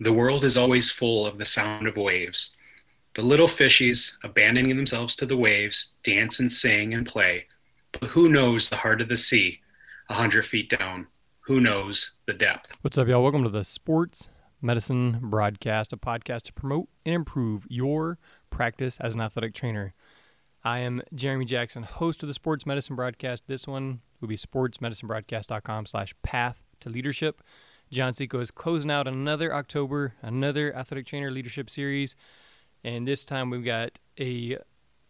The world is always full of the sound of waves. The little fishies, abandoning themselves to the waves, dance and sing and play. But who knows the heart of the sea, a hundred feet down? Who knows the depth? What's up, y'all? Welcome to the Sports Medicine Broadcast, a podcast to promote and improve your practice as an athletic trainer. I am Jeremy Jackson, host of the Sports Medicine Broadcast. This one will be sportsmedicinebroadcast.com slash path to leadership. John Seco is closing out another October, another athletic trainer leadership series. And this time we've got a,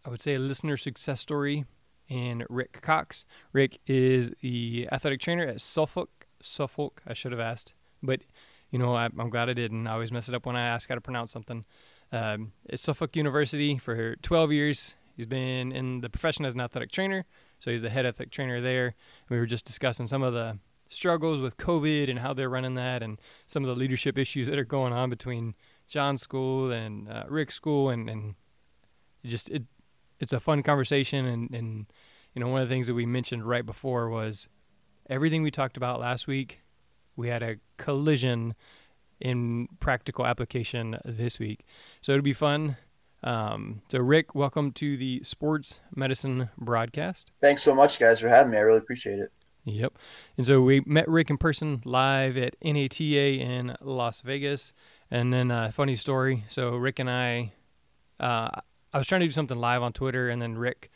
I would say, a listener success story and Rick Cox. Rick is the athletic trainer at Suffolk. Suffolk, I should have asked, but you know, I, am glad I didn't. I always mess it up when I ask how to pronounce something. Um, at Suffolk University for 12 years. He's been in the profession as an athletic trainer, so he's the head athletic trainer there. We were just discussing some of the struggles with COVID and how they're running that, and some of the leadership issues that are going on between John's school and uh, Rick's school, and and just it it's a fun conversation, and and you know one of the things that we mentioned right before was everything we talked about last week. We had a collision in practical application this week, so it'll be fun. Um, so, Rick, welcome to the Sports Medicine Broadcast. Thanks so much, guys, for having me. I really appreciate it. Yep. And so we met Rick in person live at NATA in Las Vegas. And then a uh, funny story. So Rick and I, uh, I was trying to do something live on Twitter, and then Rick,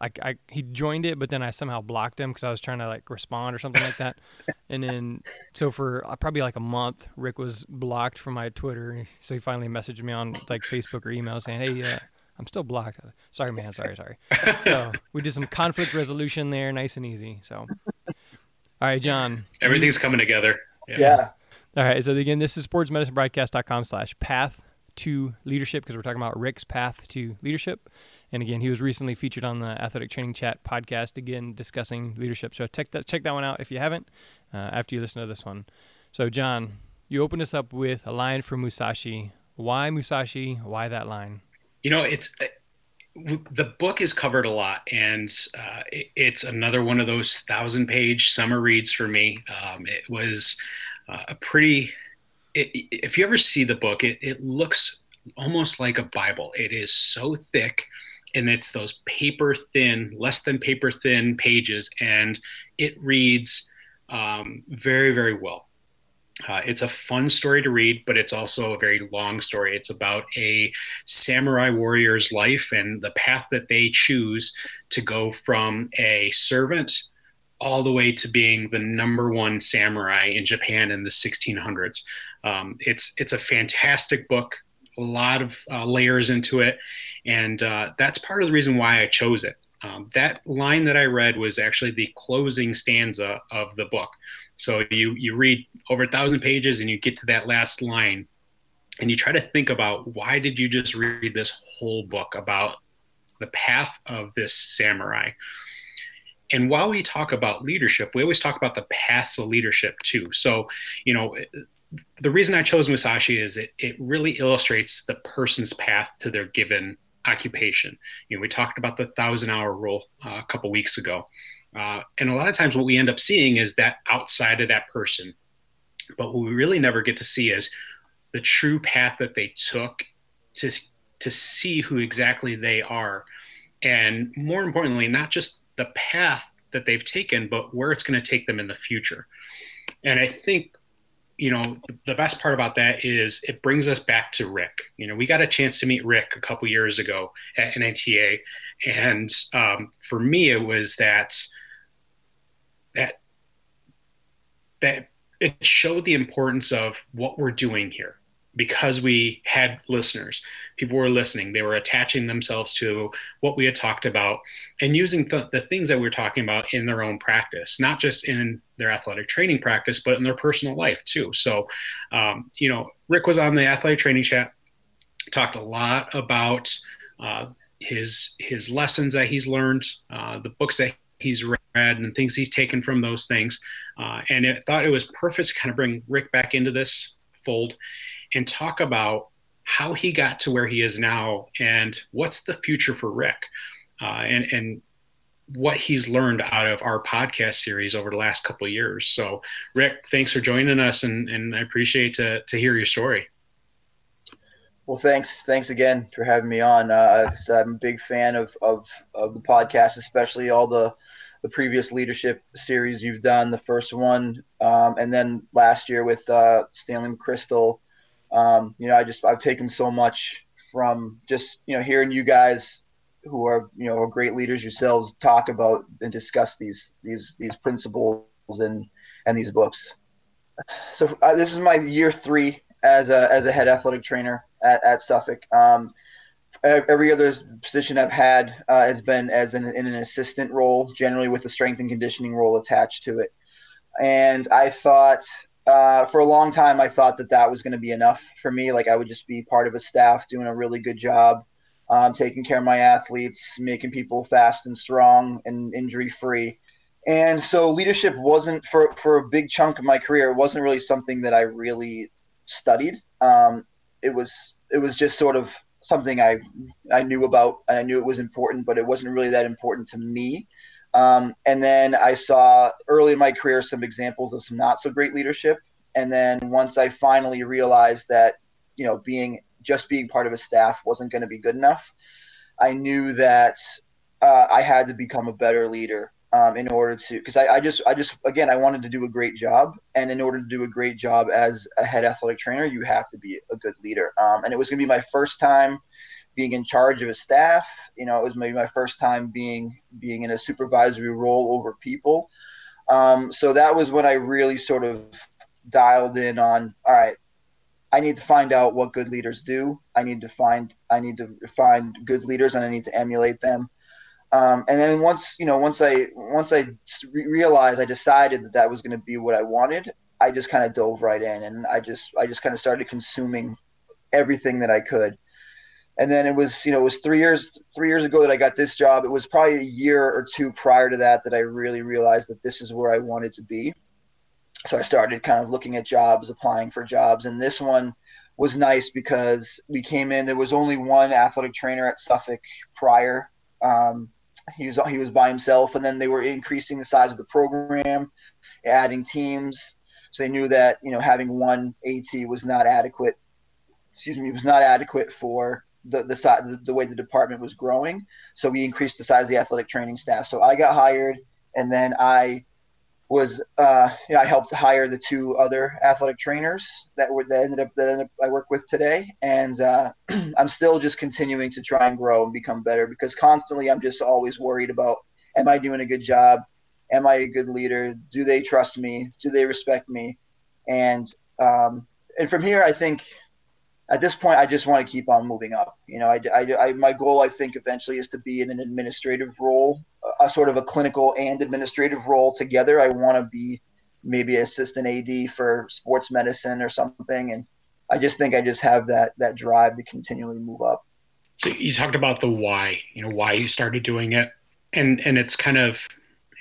I, I he joined it, but then I somehow blocked him because I was trying to like respond or something like that. And then so for uh, probably like a month, Rick was blocked from my Twitter. So he finally messaged me on like Facebook or email saying, "Hey, uh, I'm still blocked. Sorry, man. Sorry, sorry." so we did some conflict resolution there, nice and easy. So all right, John. Everything's coming together. Yeah. yeah. All right. So again, this is sportsmedicinebroadcast.com slash path to leadership because we're talking about Rick's path to leadership. And again, he was recently featured on the Athletic Training Chat podcast, again, discussing leadership. So check that, check that one out if you haven't uh, after you listen to this one. So, John, you opened us up with a line from Musashi. Why Musashi? Why that line? You know, it's the book is covered a lot, and uh, it, it's another one of those thousand page summer reads for me. Um, it was uh, a pretty. It, if you ever see the book, it, it looks almost like a Bible. It is so thick, and it's those paper thin, less than paper thin pages, and it reads um, very, very well. Uh, it's a fun story to read, but it's also a very long story. It's about a samurai warrior's life and the path that they choose to go from a servant all the way to being the number one samurai in Japan in the 1600s. Um, it's it's a fantastic book, a lot of uh, layers into it, and uh, that's part of the reason why I chose it. Um, that line that I read was actually the closing stanza of the book. So you you read over a thousand pages and you get to that last line, and you try to think about why did you just read this whole book about the path of this samurai. And while we talk about leadership, we always talk about the paths of leadership too. So, you know, the reason I chose Musashi is it, it really illustrates the person's path to their given occupation. You know, we talked about the thousand hour rule uh, a couple weeks ago. Uh, and a lot of times, what we end up seeing is that outside of that person. But what we really never get to see is the true path that they took to to see who exactly they are, and more importantly, not just the path that they've taken, but where it's going to take them in the future. And I think you know the best part about that is it brings us back to Rick. You know, we got a chance to meet Rick a couple years ago at NATA, and um, for me, it was that that that it showed the importance of what we're doing here because we had listeners. People were listening. They were attaching themselves to what we had talked about and using the, the things that we are talking about in their own practice not just in their athletic training practice but in their personal life too. So um, you know rick was on the athletic training chat talked a lot about uh, his his lessons that he's learned uh, the books that he's read and things he's taken from those things. Uh, and I thought it was perfect to kind of bring Rick back into this fold and talk about how he got to where he is now and what's the future for Rick. Uh, and, and what he's learned out of our podcast series over the last couple of years. So, Rick, thanks for joining us, and, and I appreciate to, to hear your story. Well, thanks, thanks again for having me on. Uh, I'm a big fan of, of of the podcast, especially all the the previous leadership series you've done. The first one, um, and then last year with uh, Stanley McChrystal. Um, you know, I just I've taken so much from just you know hearing you guys who are you know great leaders yourselves talk about and discuss these these these principles and and these books. So uh, this is my year three as a as a head athletic trainer at, at Suffolk. Um, every other position I've had uh, has been as an, in an assistant role, generally with a strength and conditioning role attached to it. And I thought uh, for a long time, I thought that that was going to be enough for me. Like I would just be part of a staff doing a really good job, um, taking care of my athletes, making people fast and strong and injury free. And so leadership wasn't for, for a big chunk of my career. It wasn't really something that I really studied. Um, it was it was just sort of something I I knew about and I knew it was important, but it wasn't really that important to me. Um, and then I saw early in my career some examples of some not so great leadership. And then once I finally realized that you know being just being part of a staff wasn't going to be good enough, I knew that uh, I had to become a better leader um, in order to because I, I, just I just again I wanted to do a great job. And in order to do a great job as a head athletic trainer you have to be a good leader. Um, and it was gonna be my first time being in charge of a staff. You know it was maybe my first time being being in a supervisory role over people. Um, so that was when I really sort of dialed in on all right I need to find out what good leaders do. I need to find I need to find good leaders and I need to emulate them um, and then once you know, once I once I realized, I decided that that was going to be what I wanted. I just kind of dove right in, and I just I just kind of started consuming everything that I could. And then it was you know it was three years three years ago that I got this job. It was probably a year or two prior to that that I really realized that this is where I wanted to be. So I started kind of looking at jobs, applying for jobs, and this one was nice because we came in. There was only one athletic trainer at Suffolk prior. Um, he was he was by himself, and then they were increasing the size of the program, adding teams. So they knew that you know having one AT was not adequate. Excuse me, was not adequate for the the, the the way the department was growing. So we increased the size of the athletic training staff. So I got hired, and then I was uh, you know, I helped hire the two other athletic trainers that were that ended up that ended up, I work with today, and uh, I'm still just continuing to try and grow and become better because constantly I'm just always worried about am I doing a good job, am I a good leader, do they trust me, do they respect me, and um, and from here I think at this point, I just want to keep on moving up. You know, I, I, I, my goal, I think, eventually is to be in an administrative role, a, sort of a clinical and administrative role together. I want to be maybe assistant AD for sports medicine or something, and I just think I just have that that drive to continually move up. So you talked about the why, you know, why you started doing it, and and it's kind of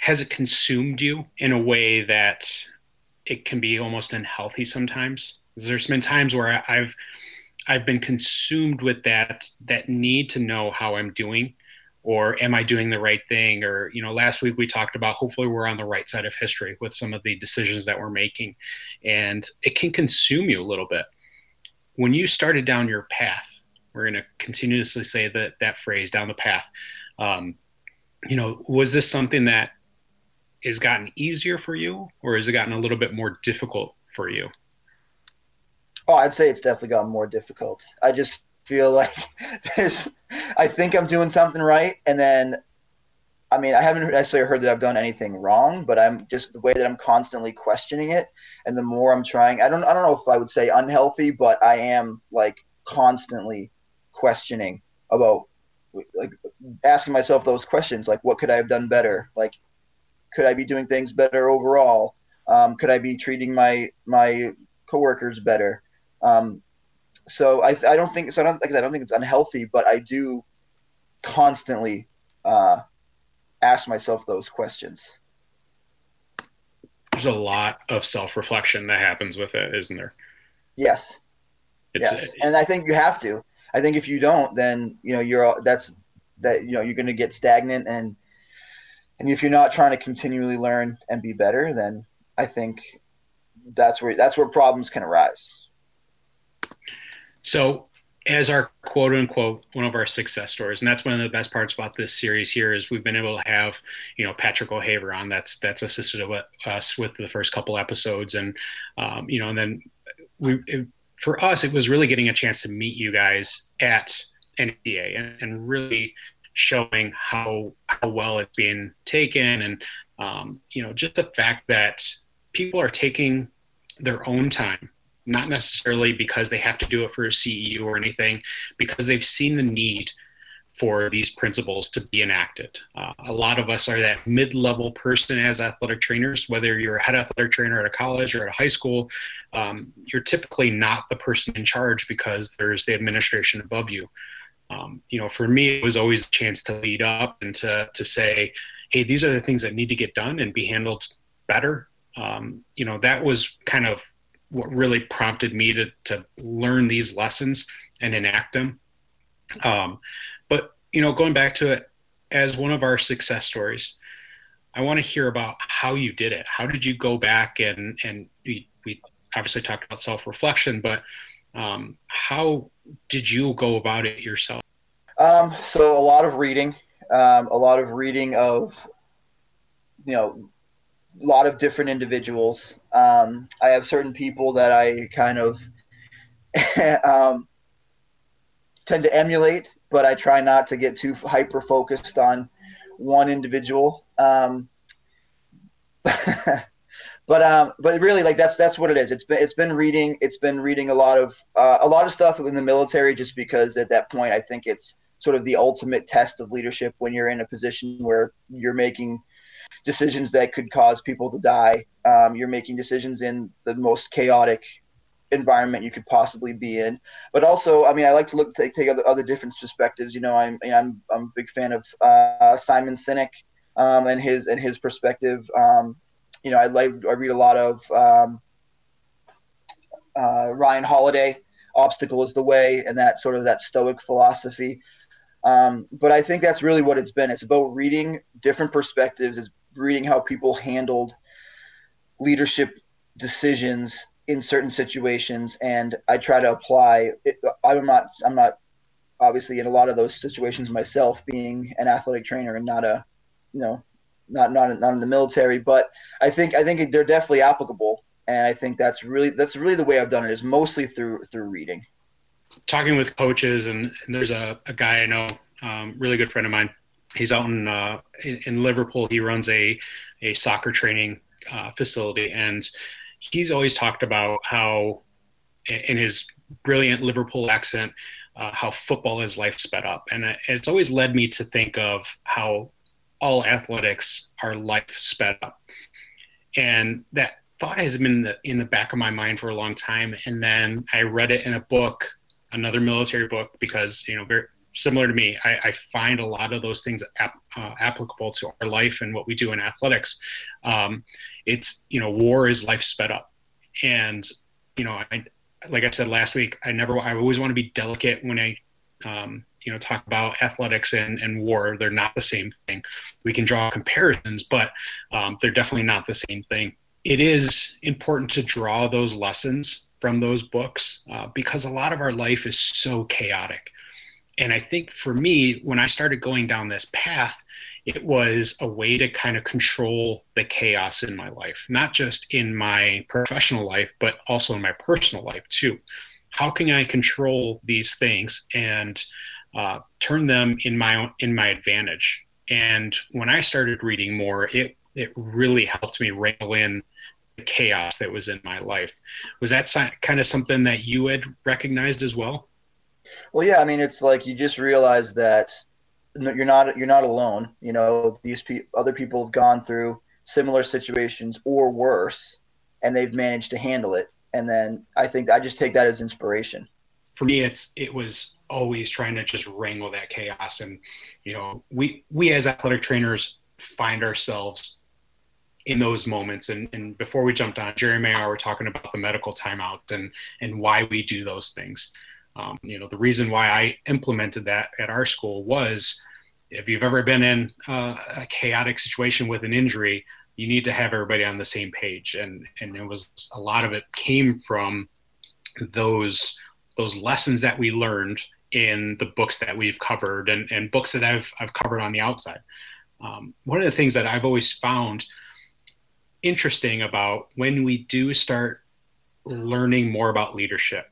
has it consumed you in a way that it can be almost unhealthy sometimes. There's been times where I've I've been consumed with that that need to know how I'm doing or am I doing the right thing? Or you know last week we talked about hopefully we're on the right side of history with some of the decisions that we're making. And it can consume you a little bit. When you started down your path we're going to continuously say that that phrase down the path um, you know was this something that has gotten easier for you or has it gotten a little bit more difficult for you Oh, I'd say it's definitely gotten more difficult. I just feel like there's, I think I'm doing something right, and then, I mean, I haven't necessarily heard that I've done anything wrong, but I'm just the way that I'm constantly questioning it, and the more I'm trying, I don't, I don't know if I would say unhealthy, but I am like constantly questioning about, like, asking myself those questions, like, what could I have done better? Like, could I be doing things better overall? Um, could I be treating my my coworkers better? Um, so I, I don't think so. I don't like I don't think it's unhealthy, but I do constantly uh, ask myself those questions. There's a lot of self reflection that happens with it, isn't there? Yes. It's, yes, and I think you have to. I think if you don't, then you know you're that's that you know you're going to get stagnant and and if you're not trying to continually learn and be better, then I think that's where that's where problems can arise. So, as our quote unquote one of our success stories, and that's one of the best parts about this series here is we've been able to have you know Patrick O'Haver on. That's that's assisted us with the first couple episodes, and um, you know, and then we it, for us it was really getting a chance to meet you guys at NATA and, and really showing how how well it's being taken, and um, you know, just the fact that people are taking their own time not necessarily because they have to do it for a CEU or anything, because they've seen the need for these principles to be enacted. Uh, a lot of us are that mid level person as athletic trainers, whether you're a head athletic trainer at a college or at a high school, um, you're typically not the person in charge because there's the administration above you. Um, you know, for me, it was always a chance to lead up and to, to say, hey, these are the things that need to get done and be handled better. Um, you know, that was kind of what really prompted me to, to learn these lessons and enact them. Um, but, you know, going back to it as one of our success stories, I want to hear about how you did it. How did you go back and, and we, we obviously talked about self-reflection, but um, how did you go about it yourself? Um, so a lot of reading, um, a lot of reading of, you know, lot of different individuals. Um, I have certain people that I kind of um, tend to emulate, but I try not to get too hyper focused on one individual. Um, but um, but really, like that's that's what it is. It's been it's been reading. It's been reading a lot of uh, a lot of stuff in the military, just because at that point I think it's sort of the ultimate test of leadership when you're in a position where you're making decisions that could cause people to die. Um, you're making decisions in the most chaotic environment you could possibly be in. But also, I mean, I like to look take, take other, other different perspectives. You know, I'm I'm I'm a big fan of uh, Simon Sinek um, and his and his perspective. Um, you know, I like I read a lot of um, uh, Ryan Holiday. Obstacle is the way, and that sort of that Stoic philosophy. Um, but I think that's really what it's been. It's about reading different perspectives. It's reading how people handled leadership decisions in certain situations, and I try to apply. It, I'm not. I'm not obviously in a lot of those situations myself, being an athletic trainer and not a, you know, not not not in the military. But I think I think they're definitely applicable, and I think that's really that's really the way I've done it is mostly through through reading. Talking with coaches, and, and there's a, a guy I know, um, really good friend of mine, he's out in, uh, in, in Liverpool. He runs a a soccer training uh, facility, and he's always talked about how, in his brilliant Liverpool accent, uh, how football is life sped up, and it's always led me to think of how all athletics are life sped up, and that thought has been in the, in the back of my mind for a long time. And then I read it in a book, another military book, because you know very similar to me, I, I find a lot of those things ap- uh, applicable to our life and what we do in athletics. Um, it's you know, war is life sped up, and you know, I like I said last week, I never, I always want to be delicate when I, um, you know, talk about athletics and, and war. They're not the same thing. We can draw comparisons, but um, they're definitely not the same thing. It is important to draw those lessons from those books uh, because a lot of our life is so chaotic and I think for me, when I started going down this path, it was a way to kind of control the chaos in my life, not just in my professional life, but also in my personal life too. How can I control these things and uh, turn them in my in my advantage? And when I started reading more, it it really helped me rein in the chaos that was in my life. Was that kind of something that you had recognized as well? Well, yeah, I mean, it's like you just realize that you're not you're not alone. You know, these pe- other people have gone through similar situations or worse, and they've managed to handle it. And then I think I just take that as inspiration. For me, it's it was always trying to just wrangle that chaos, and you know, we we as athletic trainers find ourselves in those moments. And, and before we jumped on, Jeremy and I were talking about the medical timeouts and and why we do those things. Um, you know, the reason why I implemented that at our school was if you've ever been in uh, a chaotic situation with an injury, you need to have everybody on the same page. And and it was a lot of it came from those those lessons that we learned in the books that we've covered and, and books that I've I've covered on the outside. Um, one of the things that I've always found interesting about when we do start learning more about leadership,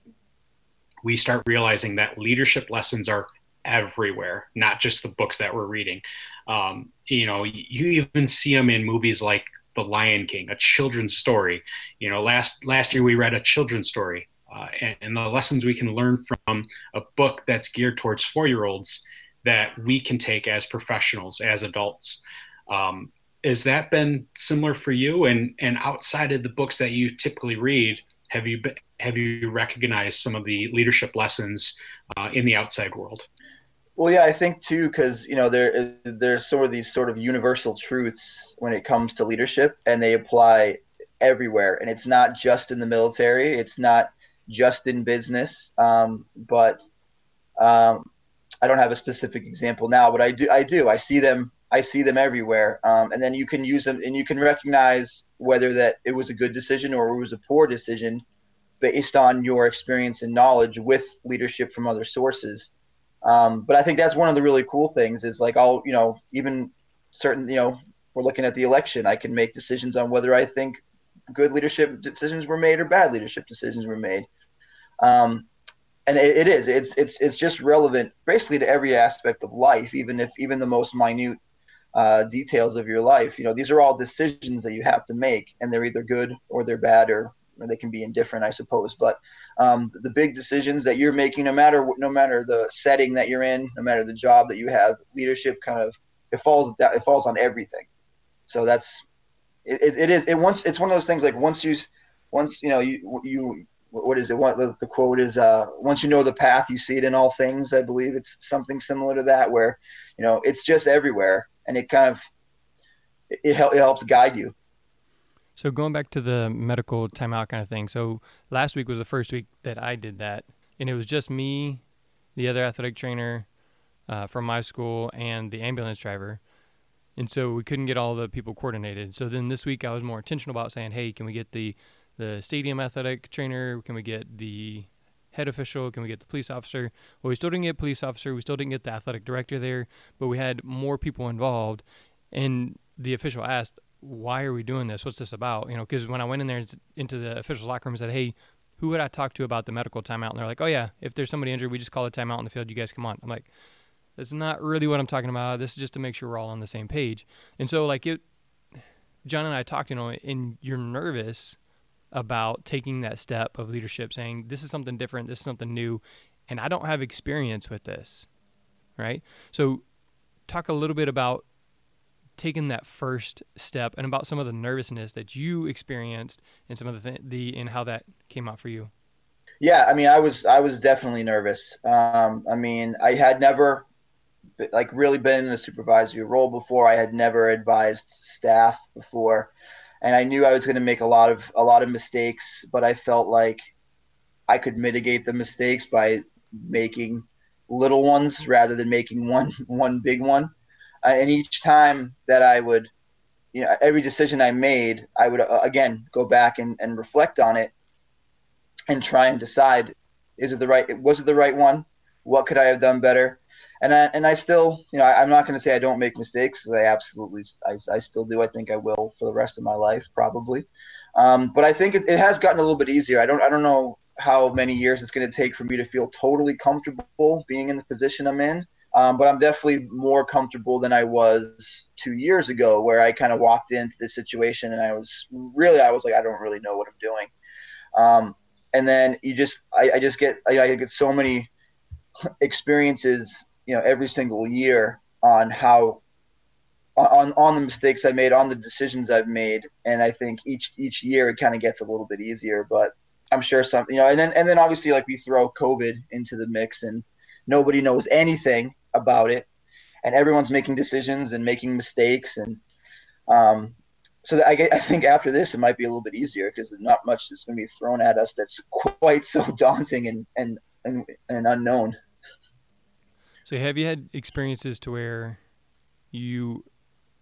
we start realizing that leadership lessons are everywhere, not just the books that we're reading. Um, you know, you even see them in movies like The Lion King, a children's story. You know, last last year we read a children's story, uh, and, and, the lessons we can learn from a book that's geared towards four year olds that we can take as professionals, as adults. Um, has that been similar for you? And and outside of the books that you typically read, have you have you recognized some of the leadership lessons uh, in the outside world? Well, yeah, I think too, because you know there there's sort of these sort of universal truths when it comes to leadership, and they apply everywhere. And it's not just in the military; it's not just in business. Um, but um, I don't have a specific example now, but I do. I do. I see them. I see them everywhere. Um, and then you can use them, and you can recognize whether that it was a good decision or it was a poor decision based on your experience and knowledge with leadership from other sources. Um, but I think that's one of the really cool things is like I'll, you know, even certain, you know, we're looking at the election. I can make decisions on whether I think good leadership decisions were made or bad leadership decisions were made. Um, and it, it is, it's, it's, it's just relevant basically to every aspect of life, even if, even the most minute uh, details of your life. You know, these are all decisions that you have to make, and they're either good or they're bad, or, or they can be indifferent, I suppose. But um, the big decisions that you're making, no matter no matter the setting that you're in, no matter the job that you have, leadership kind of it falls down, it falls on everything. So that's it, it, is it once it's one of those things like once you once you know you you what is it what the, the quote is uh, once you know the path you see it in all things i believe it's something similar to that where you know it's just everywhere and it kind of it, it helps guide you so going back to the medical timeout kind of thing. So last week was the first week that I did that, and it was just me, the other athletic trainer uh, from my school, and the ambulance driver. And so we couldn't get all the people coordinated. So then this week I was more intentional about saying, hey, can we get the the stadium athletic trainer? Can we get the head official? Can we get the police officer? Well, we still didn't get police officer. We still didn't get the athletic director there, but we had more people involved. And the official asked, why are we doing this? What's this about? You know, because when I went in there into the official's locker room and said, hey, who would I talk to about the medical timeout? And they're like, oh, yeah, if there's somebody injured, we just call a timeout on the field. You guys come on. I'm like, that's not really what I'm talking about. This is just to make sure we're all on the same page. And so, like, it, John and I talked, you know, and you're nervous about taking that step of leadership, saying, this is something different, this is something new, and I don't have experience with this, right? So, talk a little bit about taking that first step and about some of the nervousness that you experienced and some of the th- the and how that came out for you. Yeah i mean i was i was definitely nervous. Um, i mean i had never like really been in a supervisory role before. I had never advised staff before and i knew i was going to make a lot of a lot of mistakes but i felt like i could mitigate the mistakes by making little ones rather than making one one big one. Uh, and each time that I would, you know, every decision I made, I would uh, again go back and, and reflect on it and try and decide is it the right was it the right one? What could i have done better and i and i still you know I, am not going to say i don't make mistakes i absolutely I, I still do. I think i will for the rest of my life probably. Um, but i think it, it, has gotten a little bit easier. I don't i don't know how many years it's going to take for me to feel totally comfortable being in the position i'm in. Um, but I'm definitely more comfortable than I was two years ago, where I kind of walked into the situation and I was really, I was like, I don't really know what I'm doing. Um, and then you just, I, I just get, I, I get so many experiences, you know, every single year on how on on the mistakes I made, on the decisions I've made, and I think each each year it kind of gets a little bit easier. But I'm sure some, you know, and then and then obviously like we throw COVID into the mix, and nobody knows anything about it, and everyone's making decisions and making mistakes, and um, so I, I think after this it might be a little bit easier because not much is going to be thrown at us that's quite so daunting and and and, and unknown. So have you had experiences to where you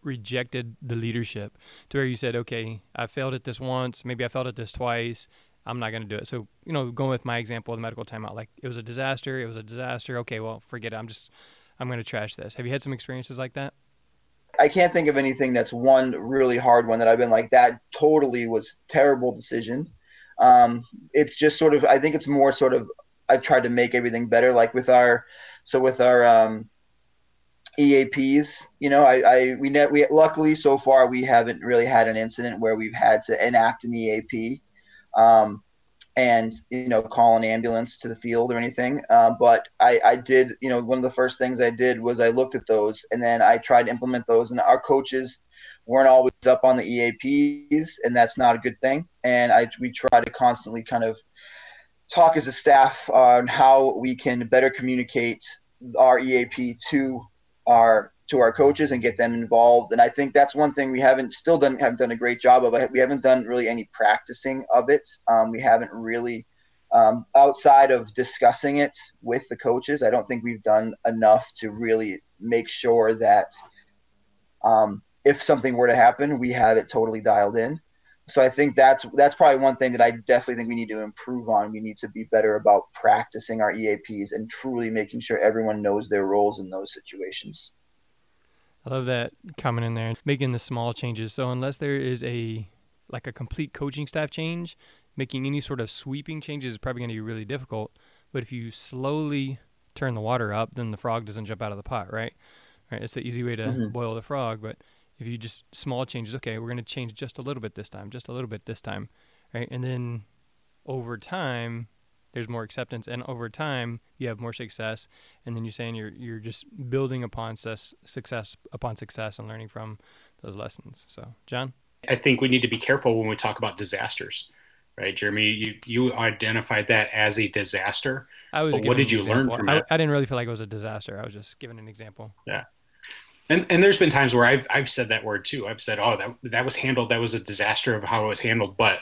rejected the leadership to where you said, okay, I failed at this once, maybe I failed at this twice. I'm not going to do it. So, you know, going with my example of the medical timeout, like it was a disaster. It was a disaster. Okay, well, forget it. I'm just, I'm going to trash this. Have you had some experiences like that? I can't think of anything that's one really hard one that I've been like that totally was terrible decision. Um, it's just sort of I think it's more sort of I've tried to make everything better. Like with our so with our um, EAPs, you know, I, I we net we luckily so far we haven't really had an incident where we've had to enact an EAP. Um, and you know call an ambulance to the field or anything uh, but I, I did you know one of the first things i did was i looked at those and then i tried to implement those and our coaches weren't always up on the eaps and that's not a good thing and i we try to constantly kind of talk as a staff on how we can better communicate our eap to our to our coaches and get them involved. And I think that's one thing we haven't still done haven't done a great job of. We haven't done really any practicing of it. Um, we haven't really um, outside of discussing it with the coaches. I don't think we've done enough to really make sure that um, if something were to happen, we have it totally dialed in. So I think that's that's probably one thing that I definitely think we need to improve on. We need to be better about practicing our EAPs and truly making sure everyone knows their roles in those situations. I love that coming in there, making the small changes. So unless there is a like a complete coaching staff change, making any sort of sweeping changes is probably going to be really difficult. But if you slowly turn the water up, then the frog doesn't jump out of the pot, right? Right. It's the easy way to mm-hmm. boil the frog. But if you just small changes, okay, we're going to change just a little bit this time, just a little bit this time, right? And then over time, there's more acceptance and over time you have more success. And then you're saying you're you're just building upon success, success upon success and learning from those lessons. So john? I think we need to be careful when we talk about disasters right jeremy? You you identified that as a disaster. I was what did you learn from I, it I didn't really feel like it was a disaster. I was just giving an example. Yeah and and there's been times where I've I've said that word too. I've said, "Oh, that that was handled. That was a disaster of how it was handled." But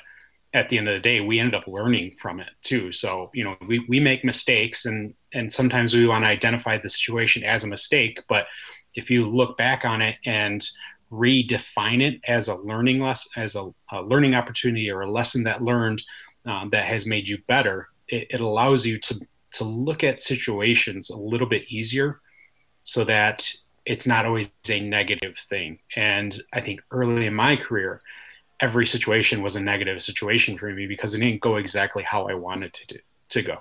at the end of the day, we ended up learning from it too. So, you know, we, we make mistakes and, and sometimes we want to identify the situation as a mistake. But if you look back on it and redefine it as a learning less as a, a, learning opportunity or a lesson that learned um, that has made you better, it, it allows you to, to look at situations a little bit easier so that it's not always a negative thing. And I think early in my career, every situation was a negative situation for me because it didn't go exactly how I wanted to do, to go.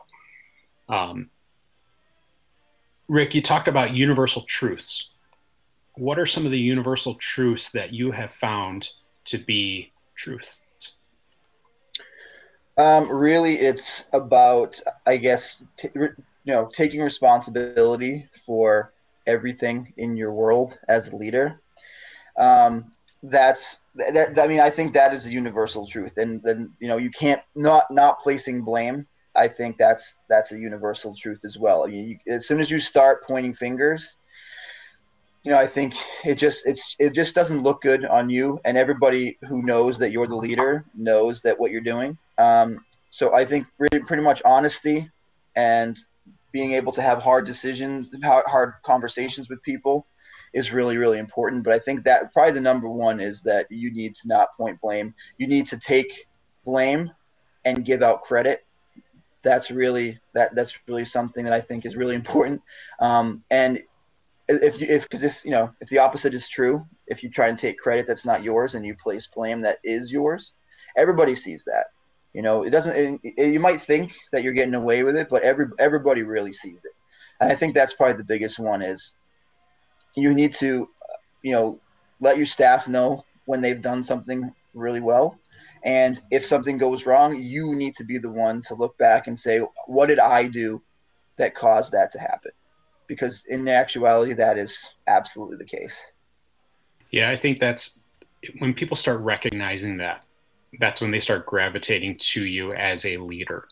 Um, Rick, you talked about universal truths. What are some of the universal truths that you have found to be truths? Um, really, it's about, I guess, t- you know, taking responsibility for everything in your world as a leader. Um, that's that, I mean, I think that is a universal truth, and then you know you can't not not placing blame. I think that's that's a universal truth as well. You, as soon as you start pointing fingers, you know, I think it just it's it just doesn't look good on you, and everybody who knows that you're the leader knows that what you're doing. Um, so I think pretty, pretty much honesty and being able to have hard decisions, hard conversations with people is really really important. But i think that probably the number one is that you need to not point blame. You need to take blame and give out credit. That's really that that's really something that i think is really important. Um, and if you if because if you know if the opposite is true if you try and take credit that's not yours and you place blame that is yours everybody sees that you know it doesn't it, it, you might think that you're getting away with it but every everybody really sees it and i think that's probably the biggest one is you need to, you know, let your staff know when they've done something really well. And if something goes wrong, you need to be the one to look back and say, what did I do that caused that to happen? Because in actuality, that is absolutely the case. Yeah, I think that's when people start recognizing that, that's when they start gravitating to you as a leader.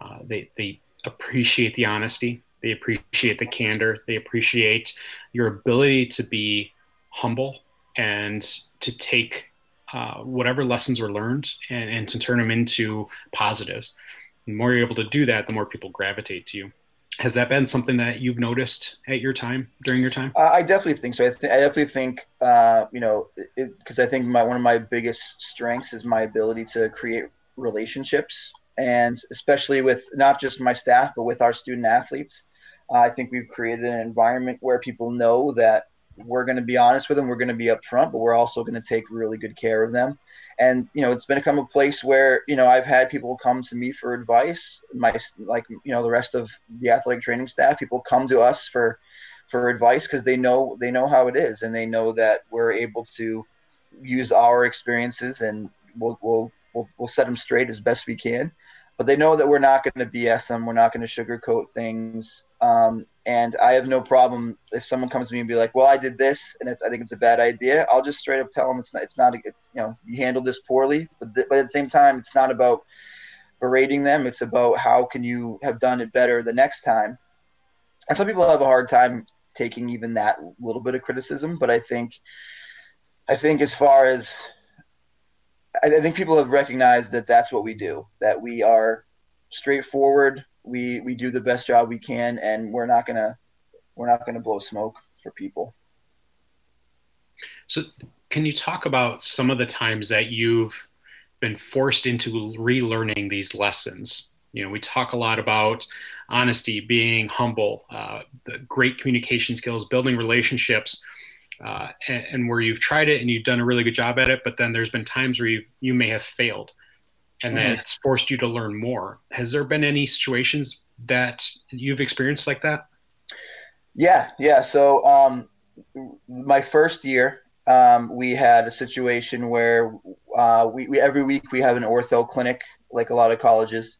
Uh, they, they appreciate the honesty, they appreciate the candor. They appreciate your ability to be humble and to take uh, whatever lessons were learned and, and to turn them into positives. The more you're able to do that, the more people gravitate to you. Has that been something that you've noticed at your time during your time? Uh, I definitely think so. I, th- I definitely think uh, you know because I think my one of my biggest strengths is my ability to create relationships, and especially with not just my staff but with our student athletes. Uh, I think we've created an environment where people know that we're going to be honest with them, we're going to be upfront, but we're also going to take really good care of them. And you know it's become a place where you know i've had people come to me for advice my like you know the rest of the athletic training staff people come to us for for advice because they know they know how it is and they know that we're able to use our experiences and we'll we'll we'll, we'll set them straight as best we can but they know that we're not going to BS them. We're not going to sugarcoat things. Um, and I have no problem if someone comes to me and be like, "Well, I did this, and I think it's a bad idea." I'll just straight up tell them it's not. It's not. A, you know, you handled this poorly. But, th- but at the same time, it's not about berating them. It's about how can you have done it better the next time. And some people have a hard time taking even that little bit of criticism. But I think, I think as far as I, think people have recognized that that's what we do. That we are straightforward. We we do the best job we can, and we're not gonna we're not gonna blow smoke for people. So, can you talk about some of the times that you've been forced into relearning these lessons? You know, we talk a lot about honesty, being humble, uh, the great communication skills, building relationships uh, and, and, where you've tried it and you've done a really good job at it, but then there's been times where you you may have failed, and mm-hmm. it's forced you to learn more. Has there been any situations that you've experienced like that? Yeah, yeah. So um, my first year, um, we had a situation where uh, we, we every week we have an ortho clinic, like a lot of colleges,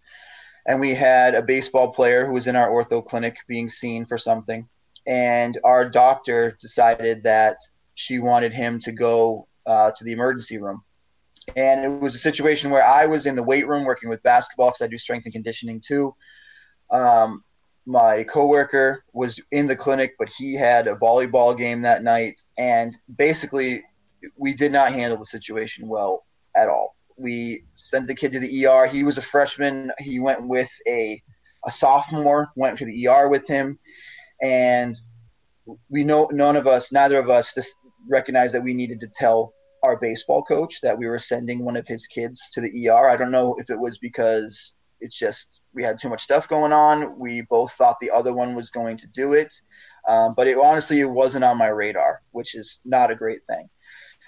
and we had a baseball player who was in our ortho clinic being seen for something and our doctor decided that she wanted him to go uh, to the emergency room. And it was a situation where I was in the weight room working with basketball because I do strength and conditioning too. Um, my coworker was in the clinic, but he had a volleyball game that night, and basically, we did not handle the situation well at all. We sent the kid to the ER. He was a freshman. He went with a a sophomore. Went to the ER with him and we know none of us, neither of us, just recognized that we needed to tell our baseball coach that we were sending one of his kids to the ER. I don't know if it was because it's just we had too much stuff going on. We both thought the other one was going to do it, um, but it honestly it wasn't on my radar, which is not a great thing.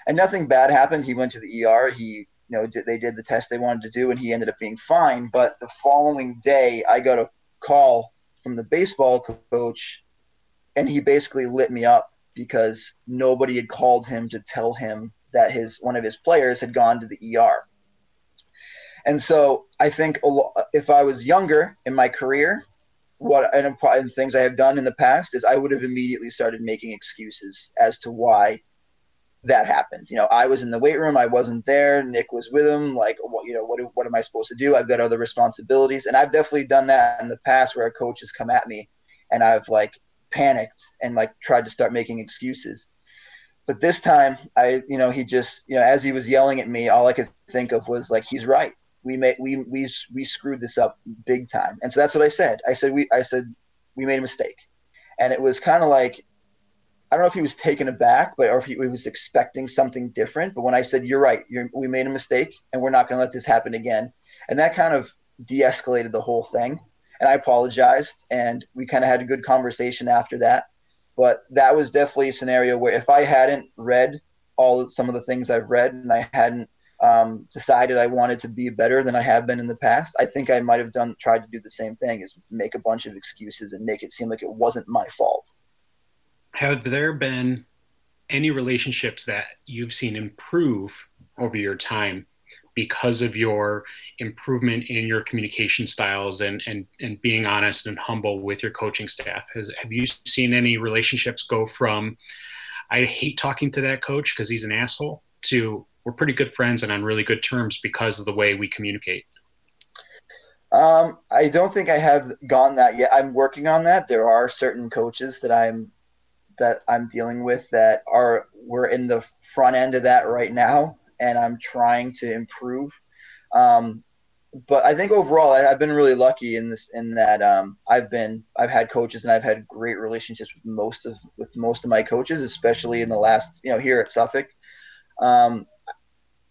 And nothing bad happened. He went to the ER. He you know they did the test they wanted to do, and he ended up being fine. But the following day, I got a call from the baseball coach, and he basically lit me up because nobody had called him to tell him that his one of his players had gone to the ER. And so I think if I was younger in my career, what and things I have done in the past is I would have immediately started making excuses as to why that happened. You know, I was in the weight room, I wasn't there. Nick was with him. Like, what you know, what what am I supposed to do? I've got other responsibilities, and I've definitely done that in the past where a coach has come at me, and I've like panicked and like tried to start making excuses. But this time, I you know, he just you know, as he was yelling at me, all I could think of was like, he's right. We made we we we screwed this up big time, and so that's what I said. I said we I said we made a mistake, and it was kind of like I don't know if he was taken aback, but or if he, he was expecting something different. But when I said, "You're right, you're, we made a mistake, and we're not going to let this happen again," and that kind of de-escalated the whole thing. And I apologized, and we kind of had a good conversation after that. But that was definitely a scenario where if I hadn't read all some of the things I've read, and I hadn't um, decided I wanted to be better than I have been in the past, I think I might have done tried to do the same thing: is make a bunch of excuses and make it seem like it wasn't my fault have there been any relationships that you've seen improve over your time because of your improvement in your communication styles and and, and being honest and humble with your coaching staff Has, have you seen any relationships go from i hate talking to that coach because he's an asshole to we're pretty good friends and on really good terms because of the way we communicate um, I don't think I have gone that yet. I'm working on that. There are certain coaches that I'm that I'm dealing with that are we're in the front end of that right now, and I'm trying to improve. Um, but I think overall I, have been really lucky in this in that um, I've been I've had coaches and I've had great relationships with most of with most of my coaches, especially in the last you know here at Suffolk. Um,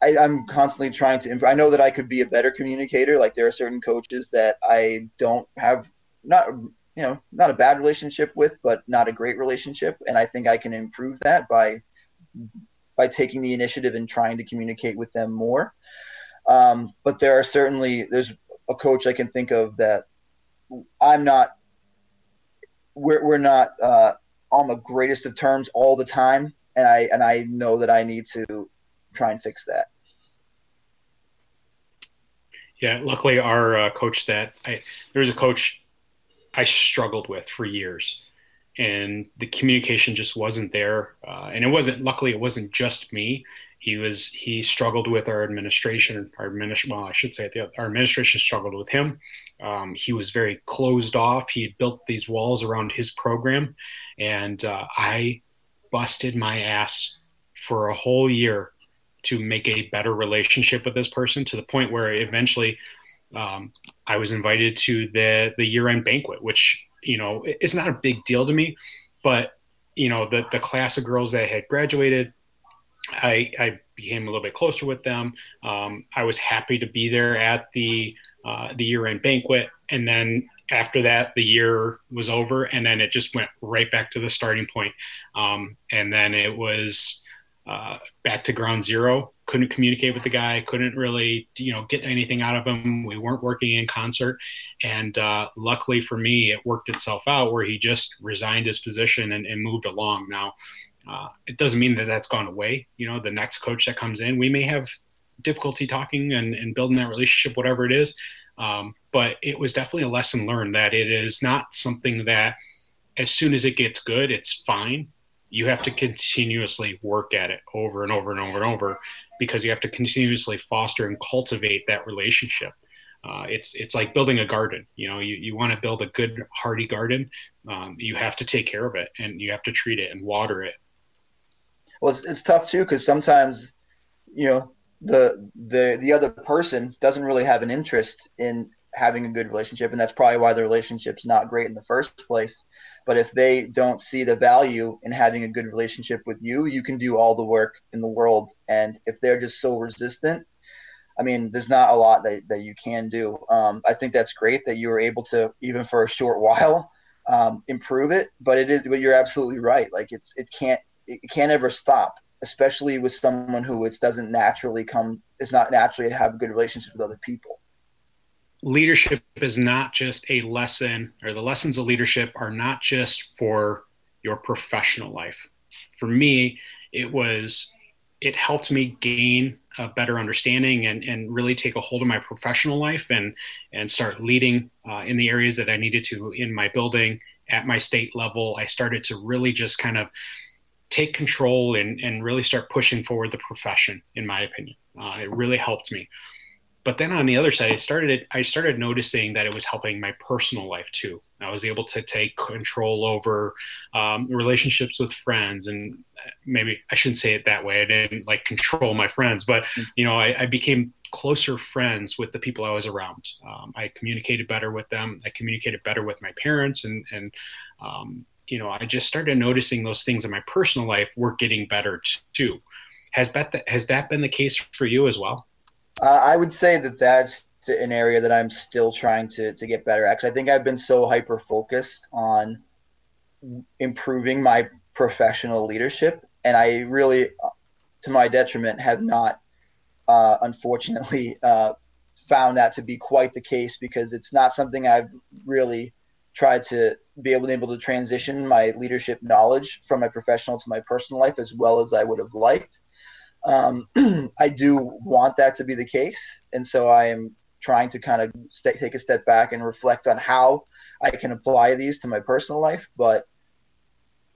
I, am constantly trying to. Improve. I know that I could be a better communicator. Like there are certain coaches that I don't have not you know not a bad relationship with, but not a great relationship, and I think I can improve that by by taking the initiative and trying to communicate with them more. Um, but there are certainly there's a coach I can think of that I'm not. We're we're not uh, on the greatest of terms all the time, and I and I know that I need to try and fix that. Yeah, luckily our uh, coach that I there was a coach I struggled with for years, and the communication just wasn't there. Uh, and it wasn't luckily it wasn't just me. He was he struggled with our administration. Our administration, well, I should say our administration struggled with him. Um, he was very closed off. He had built these walls around his program, and uh, I busted my ass for a whole year to make a better relationship with this person to the point where eventually um, I was invited to the the year end banquet, which you know is not a big deal to me, but you know the the class of girls that had graduated, I, I became a little bit closer with them. Um, I was happy to be there at the uh, the year end banquet, and then after that the year was over, and then it just went right back to the starting point. Um, and then it was uh, back to ground zero. Couldn't communicate with the guy. Couldn't really, you know, get anything out of him. We weren't working in concert, and uh, luckily for me, it worked itself out where he just resigned his position and, and moved along. Now, uh, it doesn't mean that that's gone away. You know, the next coach that comes in, we may have difficulty talking and, and building that relationship, whatever it is. Um, but it was definitely a lesson learned that it is not something that as soon as it gets good, it's fine you have to continuously work at it over and over and over and over because you have to continuously foster and cultivate that relationship. Uh, it's it's like building a garden. You know, you, you want to build a good hardy garden. Um, you have to take care of it and you have to treat it and water it. Well, it's, it's tough too because sometimes, you know, the the the other person doesn't really have an interest in having a good relationship and that's probably why the relationship's not great in the first place but if they don't see the value in having a good relationship with you you can do all the work in the world. And if they're just so resistant i mean there's not a lot that, that you can do. Um, i think that's great that you were able to even for a short while um, improve it. But it is but you're absolutely right. Like it's it can't it can't ever stop especially with someone who it doesn't naturally come is not naturally have a good relationship with other people leadership is not just a lesson, or the lessons of leadership are not just for your professional life. For me, it was, it helped me gain a better understanding and, and really take a hold of my professional life and, and start leading uh, in the areas that I needed to in my building at my state level. I started to really just kind of take control and, and really start pushing forward the profession, in my opinion. Uh, it really helped me but then on the other side, I started I started noticing that it was helping my personal life too. I was able to take control over um, relationships with friends, and maybe I shouldn't say it that way. I didn't like control my friends, but mm. you know, I, I became closer friends with the people I was around. Um, I communicated better with them. I communicated better with my parents, and and um, you know, I just started noticing those things in my personal life were getting better too. Has that has that been the case for you as well? Uh, I would say that that's an area that I'm still trying to to get better at. I think I've been so hyper focused on improving my professional leadership, and I really, to my detriment, have not, uh, unfortunately, uh, found that to be quite the case because it's not something I've really tried to be able to able to transition my leadership knowledge from my professional to my personal life as well as I would have liked. Um, I do want that to be the case, and so I am trying to kind of st- take a step back and reflect on how I can apply these to my personal life. But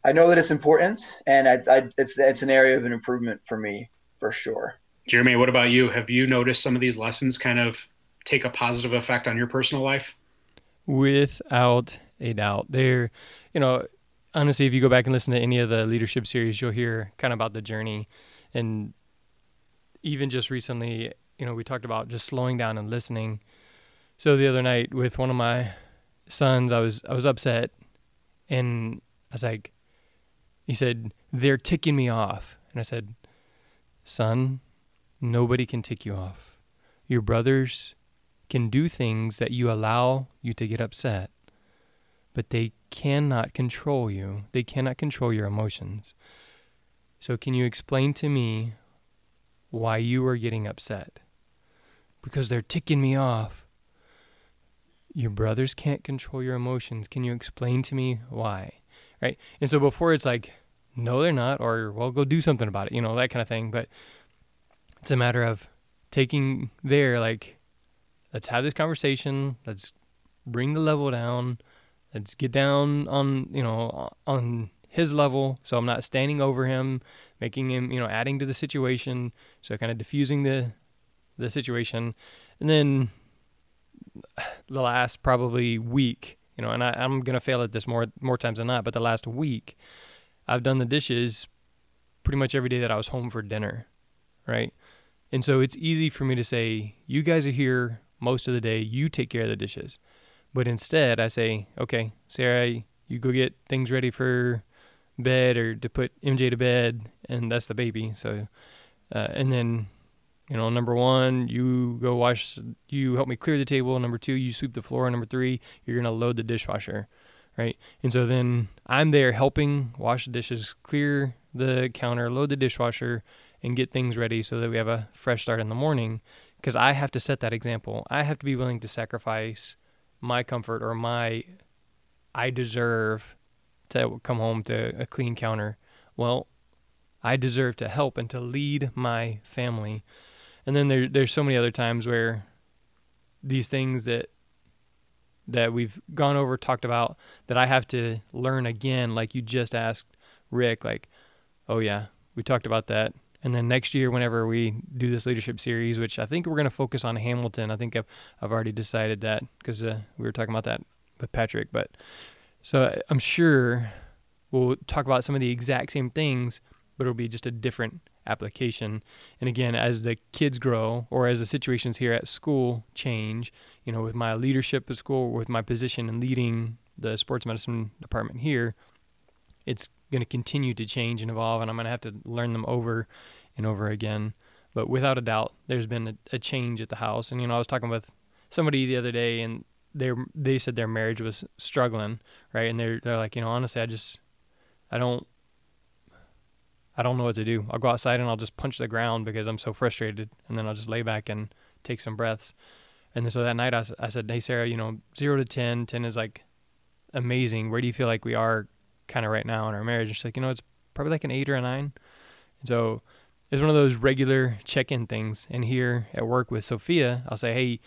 I know that it's important, and it's I, it's it's an area of an improvement for me for sure. Jeremy, what about you? Have you noticed some of these lessons kind of take a positive effect on your personal life? Without a doubt, there, you know, honestly, if you go back and listen to any of the leadership series, you'll hear kind of about the journey and even just recently, you know, we talked about just slowing down and listening. So the other night with one of my sons, I was I was upset, and I was like, he said they're ticking me off, and I said, son, nobody can tick you off. Your brothers can do things that you allow you to get upset, but they cannot control you. They cannot control your emotions. So, can you explain to me why you are getting upset? Because they're ticking me off. Your brothers can't control your emotions. Can you explain to me why? Right? And so, before it's like, no, they're not, or, well, go do something about it, you know, that kind of thing. But it's a matter of taking there, like, let's have this conversation. Let's bring the level down. Let's get down on, you know, on his level. So I'm not standing over him, making him, you know, adding to the situation. So kind of diffusing the, the situation. And then the last probably week, you know, and I, I'm to fail at this more, more times than not, but the last week I've done the dishes pretty much every day that I was home for dinner. Right. And so it's easy for me to say, you guys are here most of the day, you take care of the dishes. But instead, I say, okay, Sarah, you go get things ready for bed or to put MJ to bed, and that's the baby. So, uh, and then, you know, number one, you go wash, you help me clear the table. Number two, you sweep the floor. Number three, you're to load the dishwasher. Right. And so then I'm there helping wash the dishes, clear the counter, load the dishwasher, and get things ready so that we have a fresh start in the morning because I have to set that example. I have to be willing to sacrifice my comfort or my I deserve to come home to a clean counter. Well, I deserve to help and to lead my family. And then there there's so many other times where these things that that we've gone over talked about that I have to learn again like you just asked Rick like oh yeah, we talked about that and then next year, whenever we do this leadership series, which I think we're going to focus on Hamilton, I think I've, I've already decided that because uh, we were talking about that with Patrick. But so I'm sure we'll talk about some of the exact same things, but it'll be just a different application. And again, as the kids grow or as the situations here at school change, you know, with my leadership at school, with my position in leading the sports medicine department here, it's going to continue to change and evolve, and I'm going to have to learn them over and over again. But without a doubt, there's been a, a change at the house. And you know, I was talking with somebody the other day, and they they said their marriage was struggling, right? And they're they're like, you know, honestly, I just I don't I don't know what to do. I'll go outside and I'll just punch the ground because I'm so frustrated, and then I'll just lay back and take some breaths. And so that night, I, I said, "Hey, Sarah, you know, zero to 10, 10 is like amazing. Where do you feel like we are kind of right now in our marriage. And she's like, you know, it's probably like an eight or a nine. And so it's one of those regular check-in things. And here at work with Sophia, I'll say, hey,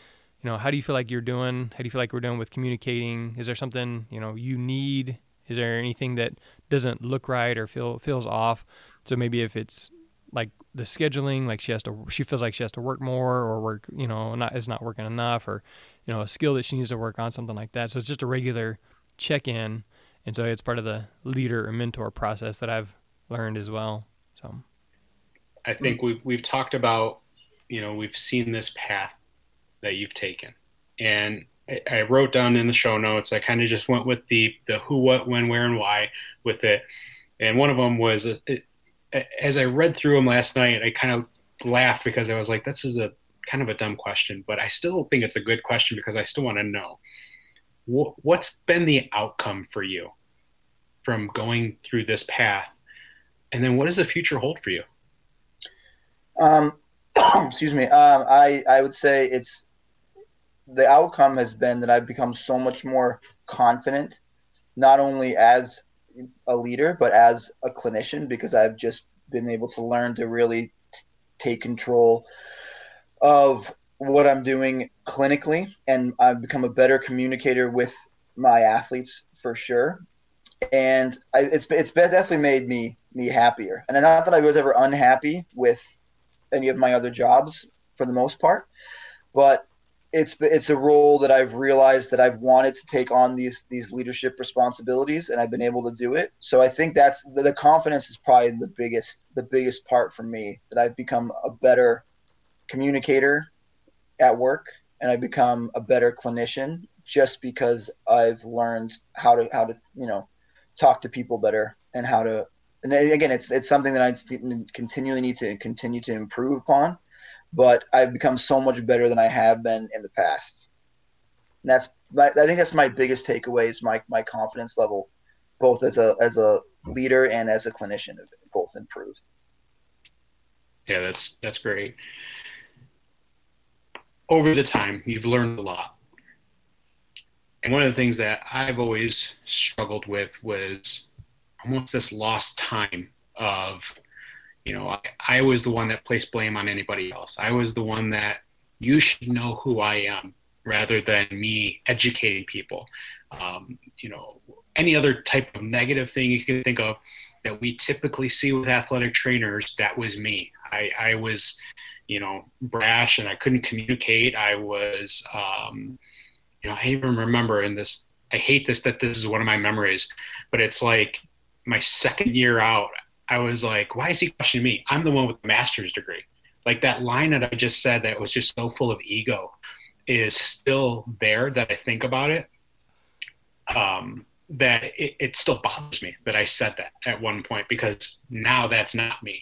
you know, how do you feel like you're doing? How do you feel like we're doing with communicating? Is there something you know you need? Is there anything that doesn't look right or feel feels off? So maybe if it's like the scheduling, like she has to, she feels like she has to work more or work, you know, not is not working enough, or you know, a skill that she needs to work on, something like that. So it's just a regular check in and so it's part of the leader or mentor process that I've learned as well. So I think we've we've talked about, you know, we've seen this path that you've taken, and I, I wrote down in the show notes. I kind of just went with the the who, what, when, where, and why with it, and one of them was it, as I read through them last night, I kind of laughed because I was like, this is a kind of a dumb question, but I still think it's a good question because I still want to know what's been the outcome for you from going through this path? And then what does the future hold for you? Um, excuse me. Um, I, I would say it's the outcome has been that i've become so much more confident not only as a leader but as a clinician because i've just been able to learn to really t- take control of what I'm doing clinically, and I've become a better communicator with my athletes for sure. And I, it's it's definitely made me me happier. And not that I was ever unhappy with any of my other jobs for the most part, but it's it's a role that I've realized that I've wanted to take on these these leadership responsibilities, and I've been able to do it. So I think that's the, confidence is probably the biggest the biggest part for me that I've become a better communicator at work and I've become a better clinician just because I've learned how to how to you know talk to people better and how to and again it's it's something that I continually need to continue to improve upon but I've become so much better than I have been in the past. And that's I think that's my biggest takeaway is my my confidence level both as a as a leader and as a clinician both improved. Yeah that's that's great. Over the time you've learned a lot. And one of the things that I've always struggled with was almost this lost time of, you know, I, I was the one that placed blame on anybody else. I was the one that you should know who I am rather than me educating people. Um, you know, any other type of negative thing you can think of that we typically see with athletic trainers, that was me. I, I was, you know, brash and I couldn't communicate. I was, um, you know, I even remember in this, I hate this that this is one of my memories, but it's like my second year out, I was like, why is he questioning me? I'm the one with the master's degree. Like that line that I just said that was just so full of ego is still there that I think about it. Um, that it, it still bothers me that I said that at one point because now that's not me.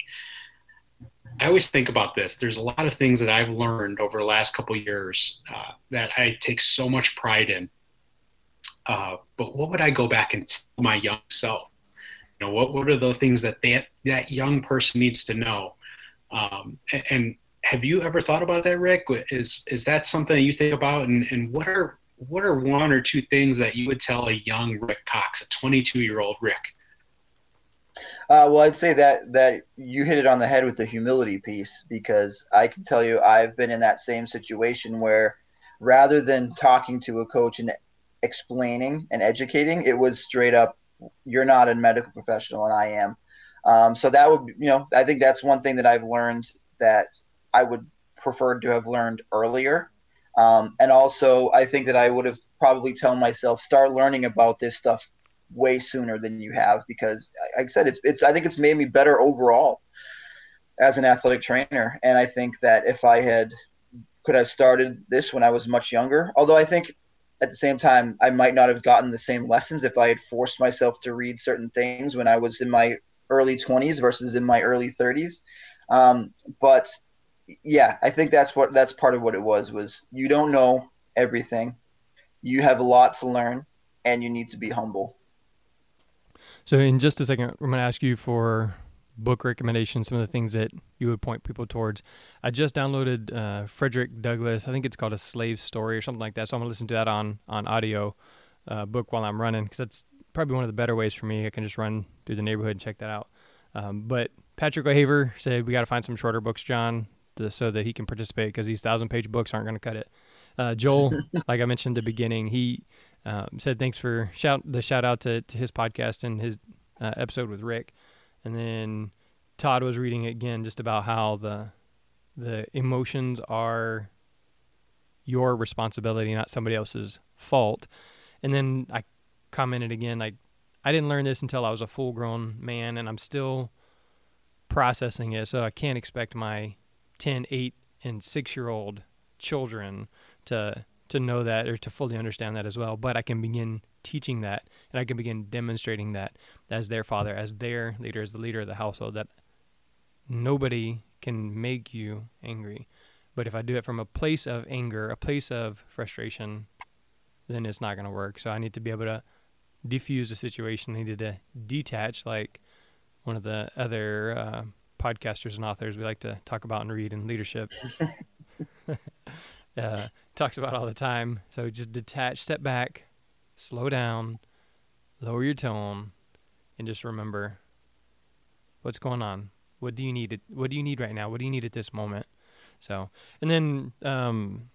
I always think about this. There's a lot of things that I've learned over the last couple years uh, that I take so much pride in. Uh, but what would I go back and tell my young self? Know, what what are the things that that that young person needs to know? Um, and, and, have you ever thought about that, Rick? Is is that something that you think about? And and what are what are one or two things that you would tell a young Rick Cox, a 22 year old Rick? Uh, well, I'd say that that you hit it on the head with the humility piece because I can tell you I've been in that same situation where rather than talking to a coach and explaining and educating, it was straight up, "You're not a medical professional, and I am." Um, so that would, you know, I think that's one thing that I've learned that I would prefer to have learned earlier. Um, and also, I think that I would have probably tell myself start learning about this stuff way sooner than you have because, like I said, it's it's. I think it's made me better overall as an athletic trainer. And I think that if I had could have started this when I was much younger, although I think at the same time I might not have gotten the same lessons if I had forced myself to read certain things when I was in my early 20s versus in my early 30s. Um, but yeah, I think that's what that's part of what it was was you don't know everything. You have a lot to learn and you need to be humble. So, in just a second, I'm going to ask you for book recommendations, some of the things that you would point people towards. I just downloaded uh, Frederick Douglass. I think it's called A Slave Story or something like that. So, I'm going to listen to that on, on audio uh, book while I'm running because that's probably one of the better ways for me. I can just run through the neighborhood and check that out. Um, but Patrick O'Haver said we got to find some shorter books, John, to, so that he can participate because these thousand page books aren't going to cut it. Uh, Joel, like I mentioned at the beginning, he um, said thanks for shout the shout out to, to his podcast and his uh, episode with Rick, and then Todd was reading again just about how the the emotions are your responsibility, not somebody else's fault. And then I commented again, like I didn't learn this until I was a full grown man, and I'm still processing it. So I can't expect my 10, 8, and 6 year old children to to know that or to fully understand that as well. But I can begin teaching that and I can begin demonstrating that as their father, as their leader, as the leader of the household, that nobody can make you angry. But if I do it from a place of anger, a place of frustration, then it's not going to work. So I need to be able to diffuse the situation. I needed to detach, like one of the other uh, podcasters and authors we like to talk about and read in leadership. uh, talks about all the time. So just detach, step back, slow down, lower your tone, and just remember what's going on. What do you need? What do you need right now? What do you need at this moment? So, and then um,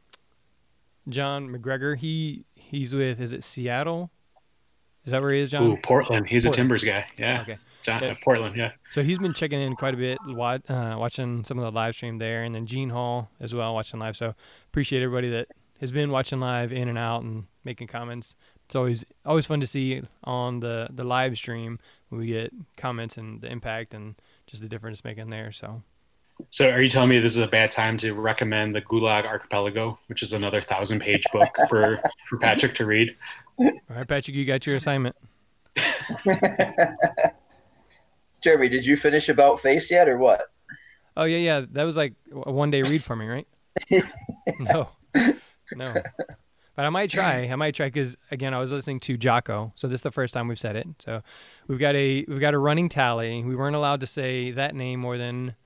John McGregor, he he's with is it Seattle? Is that where he is, John? Ooh, Portland. He's Portland. a Timbers guy. Yeah. Okay. John, yeah. Portland. Yeah. So he's been checking in quite a bit, uh, watching some of the live stream there, and then Gene Hall as well, watching live. So appreciate everybody that has been watching live in and out and making comments. It's always always fun to see on the the live stream when we get comments and the impact and just the difference making there. So So, are you telling me this is a bad time to recommend the Gulag Archipelago, which is another thousand-page book for for Patrick to read? All right, Patrick, you got your assignment. Jeremy, did you finish About Face yet, or what? Oh yeah, yeah. That was like a one-day read for me, right? no, no. But I might try. I might try because again, I was listening to Jocko. So this is the first time we've said it. So we've got a we've got a running tally. We weren't allowed to say that name more than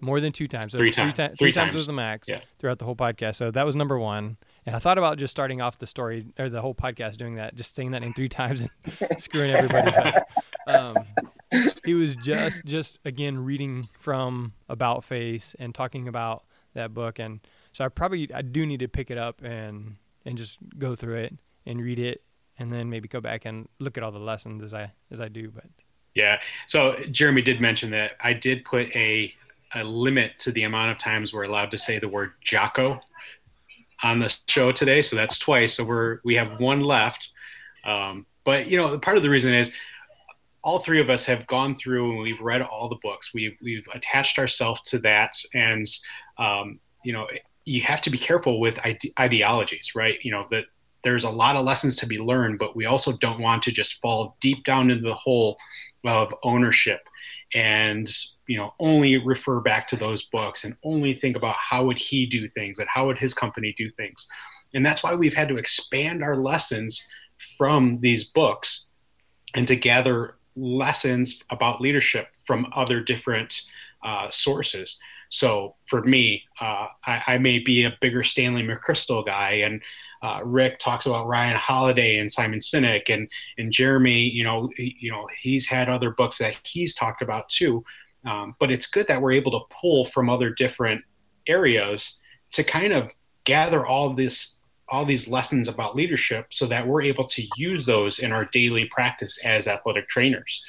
more than two times. So three, times. Three, three times. times was the max yeah. throughout the whole podcast. So that was number one. And I thought about just starting off the story or the whole podcast doing that, just saying that name three times and screwing everybody up. Um, he was just just again reading from About Face and talking about that book, and so I probably I do need to pick it up and and just go through it and read it, and then maybe go back and look at all the lessons as I as I do. But yeah, so Jeremy did mention that I did put a a limit to the amount of times we're allowed to say the word Jocko on the show today. So that's twice. So we're we have one left. Um, but you know, part of the reason is all three of us have gone through and we've read all the books. We've we've attached ourselves to that, and um, you know, you have to be careful with ide- ideologies, right? You know that there's a lot of lessons to be learned, but we also don't want to just fall deep down into the hole of ownership and you know only refer back to those books and only think about how would he do things and how would his company do things and that's why we've had to expand our lessons from these books and to gather lessons about leadership from other different uh, sources so for me uh, I, I, may be a bigger stanley mcchrystal guy and uh, Rick talks about Ryan Holiday and Simon Sinek, and and Jeremy, you know, he, you know, he's had other books that he's talked about too. Um, but it's good that we're able to pull from other different areas to kind of gather all this all these lessons about leadership so that we're able to use those in our daily practice as athletic trainers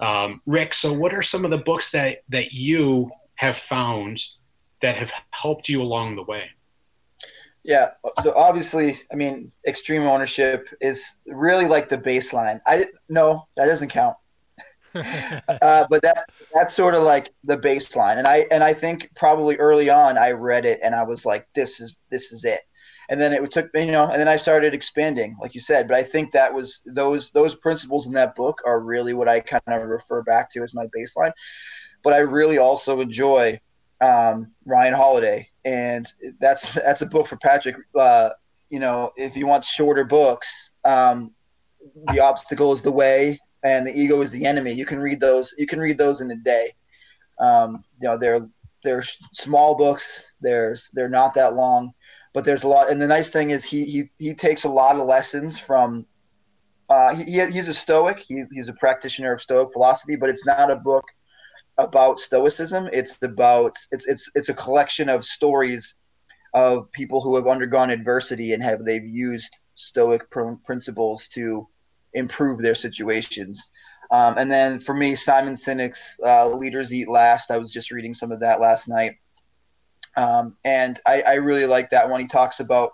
um, rick so what are some of the books that that you have found that have helped you along the way. Yeah so obviously i mean extreme ownership is really like the baseline. I didn't no that doesn't count. Uh, but that that's sort of like the baseline, and I and I think probably early on I read it and I was like, this is this is it, and then it took you know, and then I started expanding, like you said. But I think that was those those principles in that book are really what I kind of refer back to as my baseline. But I really also enjoy um, Ryan Holiday, and that's that's a book for Patrick. Uh, you know, if you want shorter books, um, the obstacle is the way and the ego is the enemy. You can read those. You can read those in a day. Um, you know, they're they're small books. There's they're not that long, but there's a lot. And the nice thing is he he he takes a lot of lessons from. Uh, he, he's a Stoic. He, he's a practitioner of Stoic philosophy, but it's not a book about Stoicism. It's about it's it's it's a collection of stories of people who have undergone adversity and have they've used Stoic pr- principles to improve their situations. Um, and then for me, Simon Sinek's uh, Leaders Eat Last. I was just reading some of that last night. Um, and I, I really like that one. He talks about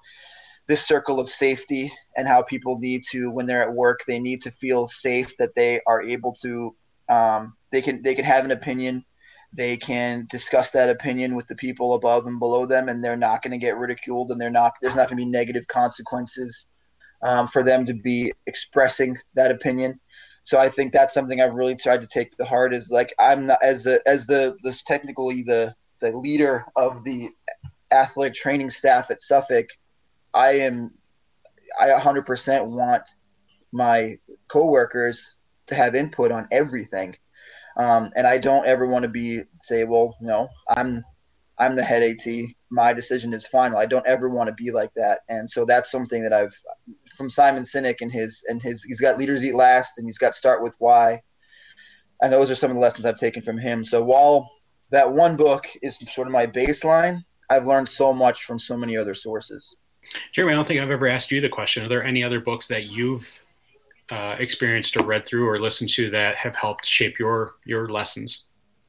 this circle of safety and how people need to, when they're at work, they need to feel safe that they are able to, um, they can, they can have an opinion. They can discuss that opinion with the people above and below them, and they're not going to get ridiculed, and they're not. There's not going to be negative consequences um, for them to be expressing that opinion. So I think that's something I've really tried to take to heart is like I'm not as the as the this technically the the leader of the athletic training staff at Suffolk. I am I 100% want my coworkers to have input on everything. Um, and I don't ever want to be say, well, no, I'm I'm the head AT. My decision is final. I don't ever want to be like that. And so that's something that I've from Simon Sinek and his and his he's got leaders eat last and he's got start with why. And those are some of the lessons I've taken from him. So while that one book is sort of my baseline, I've learned so much from so many other sources. Jeremy, I don't think I've ever asked you the question. Are there any other books that you've uh, experienced or read through or listened to that have helped shape your your lessons?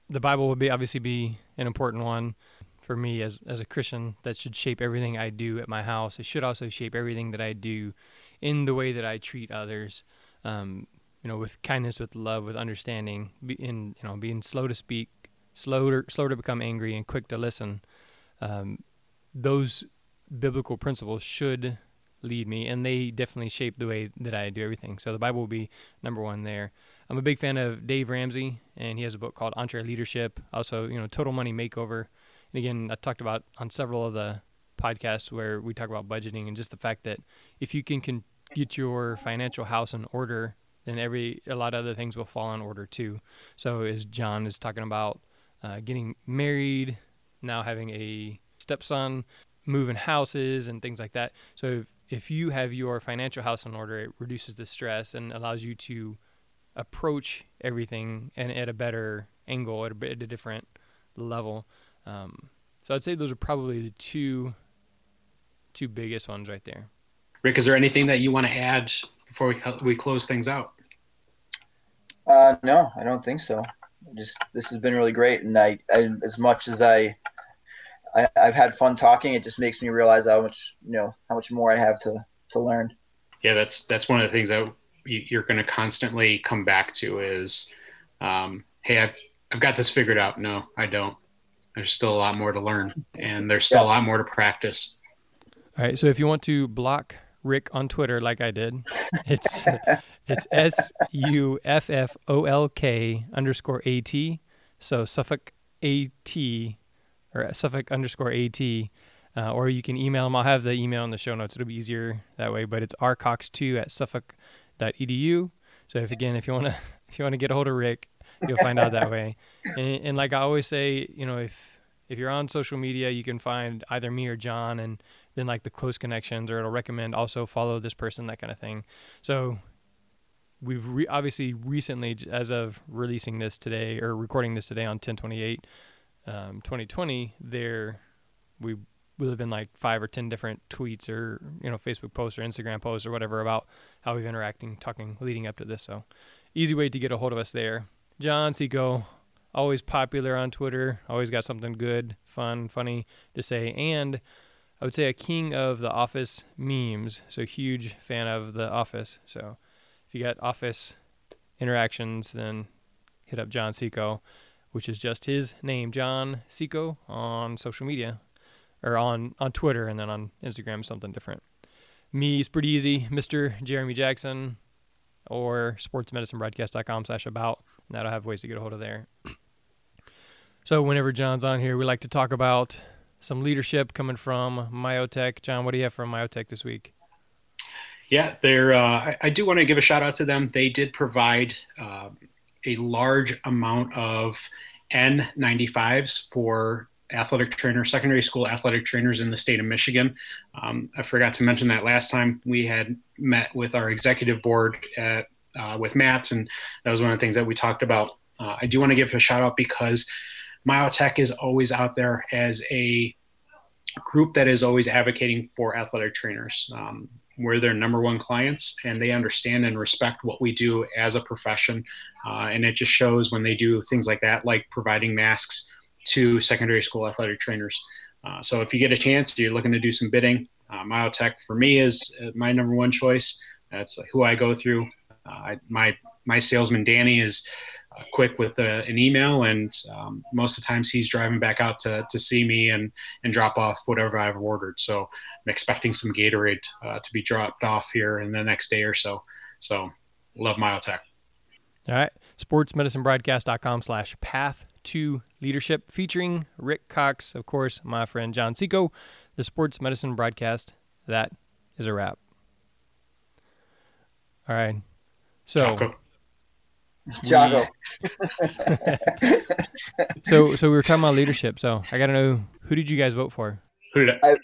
The Bible would be obviously be an important one for me as as a Christian that should shape everything I do at my house. It should also shape everything that I do in the way that I treat others. Um, you know, with kindness, with love, with understanding, in you know, being slow to speak, slow to, slow to become angry, and quick to listen. Um, those biblical principles should lead me, and they definitely shape the way that I do everything. So the Bible will be number one there. I'm a big fan of Dave Ramsey, and he has a book called Entre Leadership. Also, you know, Total Money Makeover. And again, I talked about on several of the podcasts where we talk about budgeting and just the fact that if you can, can get your financial house in order, then every a lot of other things will fall in order too. So as John is talking about uh, getting married, now having a stepson, moving houses and things like that. So if, if you have your financial house in order, it reduces the stress and allows you to approach everything and at a better angle, at a, at a different level. Um, so I'd say those are probably the two two biggest ones right there. Rick, is there anything that you want to add before we we close things out? Uh, no, I don't think so. Just this has been really great, and I, I as much as I, I I've had fun talking, it just makes me realize how much you know how much more I have to to learn. Yeah, that's that's one of the things that you're going to constantly come back to is, um, hey, I've I've got this figured out. No, I don't. There's still a lot more to learn, and there's still yeah. a lot more to practice. All right. So if you want to block Rick on Twitter like I did, it's it's S U F F O L K underscore A T. So Suffolk A T or Suffolk underscore A T. Uh, or you can email him. I'll have the email in the show notes. It'll be easier that way. But it's rcox2 at suffolk.edu. So if again, if you want to if you want to get a hold of Rick, you'll find out that way. And, and like I always say, you know, if if you're on social media, you can find either me or John, and then like the close connections, or it'll recommend also follow this person, that kind of thing. So we've re- obviously recently, as of releasing this today or recording this today on 1028, um, 2020, there we would have been like five or ten different tweets or you know Facebook posts or Instagram posts or whatever about how we've interacting, talking, leading up to this. So easy way to get a hold of us there. John Seco, always popular on Twitter, always got something good, fun, funny to say, and I would say a king of the Office memes. So huge fan of the Office. So if you got Office interactions, then hit up John Seco, which is just his name, John Seco, on social media or on on Twitter, and then on Instagram something different. Me is pretty easy, Mr. Jeremy Jackson, or sportsmedicinebroadcast.com slash about, and that'll have ways to get a hold of there. So whenever John's on here, we like to talk about some leadership coming from Myotech. John, what do you have from Myotech this week? Yeah, they're. Uh, I, I, do want to give a shout out to them. They did provide uh, a large amount of N95s for athletic trainers, secondary school athletic trainers in the state of Michigan. Um, I forgot to mention that last time we had met with our executive board at, uh, with Matt's, and that was one of the things that we talked about. Uh, I do want to give a shout out because Myotech is always out there as a group that is always advocating for athletic trainers. Um, we're their number one clients, and they understand and respect what we do as a profession. Uh, and it just shows when they do things like that, like providing masks to secondary school athletic trainers. Uh, so if you get a chance, you're looking to do some bidding, uh, Myotech for me is uh, my number one choice. That's who I go through. Uh, I, my my salesman Danny is uh, quick with a, an email, and um, most of the times he's driving back out to, to see me and and drop off whatever I've ordered. So I'm expecting some Gatorade uh, to be dropped off here in the next day or so. So love Myotech. All right, sportsmedicinebroadcast.com slash path to leadership featuring Rick Cox, of course, my friend John Seco, the sports medicine broadcast. That is a wrap. All right. So Jocko. so so we were talking about leadership. So I got to know who did you guys vote for? Who did I? I